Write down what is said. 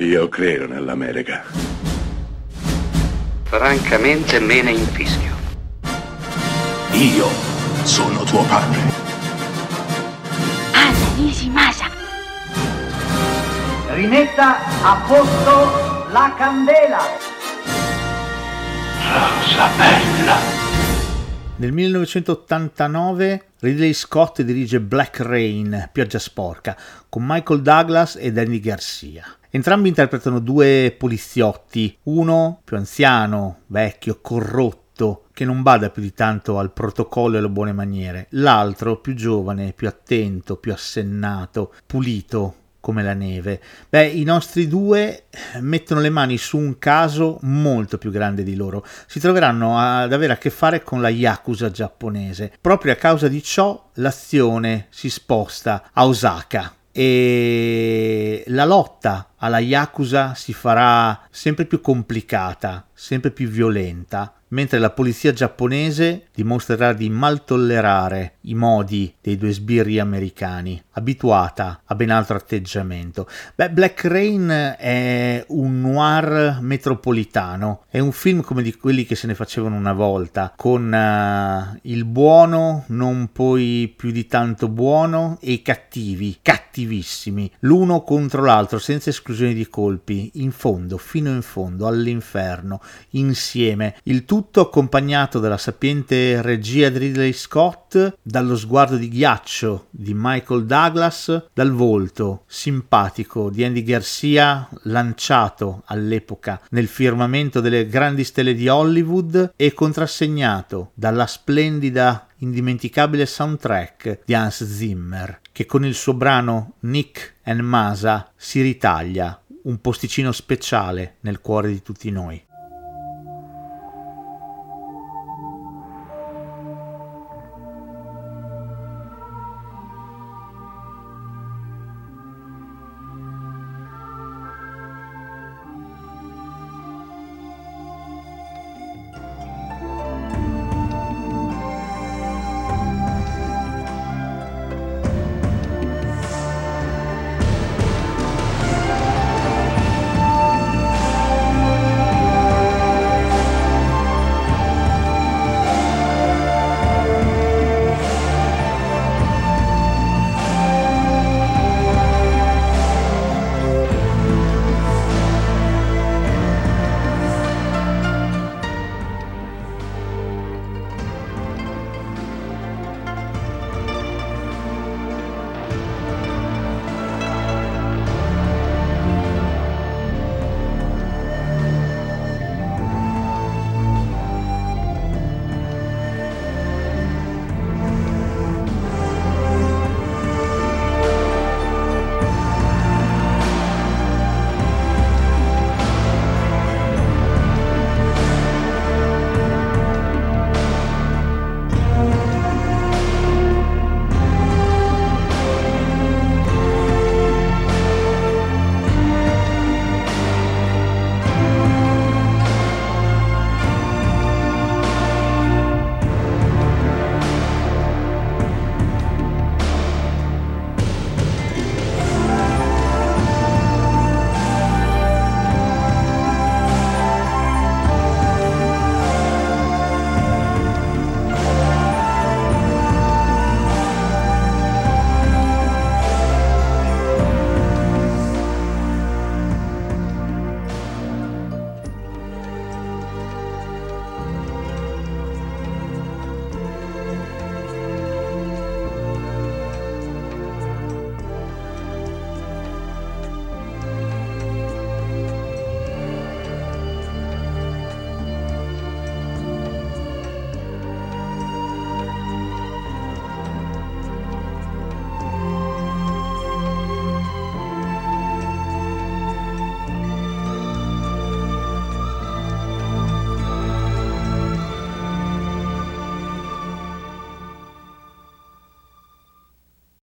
Io credo nell'America. Francamente me ne infischio. Io sono tuo padre. Anna Nishimasa. Rimetta a posto la candela. Rosa bella. Nel 1989 Ridley Scott dirige Black Rain, Pioggia sporca, con Michael Douglas e Danny Garcia. Entrambi interpretano due poliziotti, uno più anziano, vecchio, corrotto, che non bada più di tanto al protocollo e alle buone maniere, l'altro più giovane, più attento, più assennato, pulito, come la neve. Beh, i nostri due mettono le mani su un caso molto più grande di loro. Si troveranno ad avere a che fare con la Yakuza giapponese. Proprio a causa di ciò, l'azione si sposta a Osaka e la lotta alla Yakuza si farà sempre più complicata, sempre più violenta mentre la polizia giapponese dimostrerà di mal tollerare i modi dei due sbirri americani, abituata a ben altro atteggiamento. Beh, Black Rain è un noir metropolitano, è un film come di quelli che se ne facevano una volta, con uh, il buono, non poi più di tanto buono, e i cattivi, cattivissimi, l'uno contro l'altro, senza esclusione di colpi, in fondo, fino in fondo, all'inferno, insieme, il tutto accompagnato dalla sapiente regia di Ridley Scott, dallo sguardo di ghiaccio di Michael Douglas, dal volto simpatico di Andy Garcia lanciato all'epoca nel firmamento delle grandi stelle di Hollywood e contrassegnato dalla splendida indimenticabile soundtrack di Hans Zimmer, che con il suo brano Nick and Masa si ritaglia un posticino speciale nel cuore di tutti noi.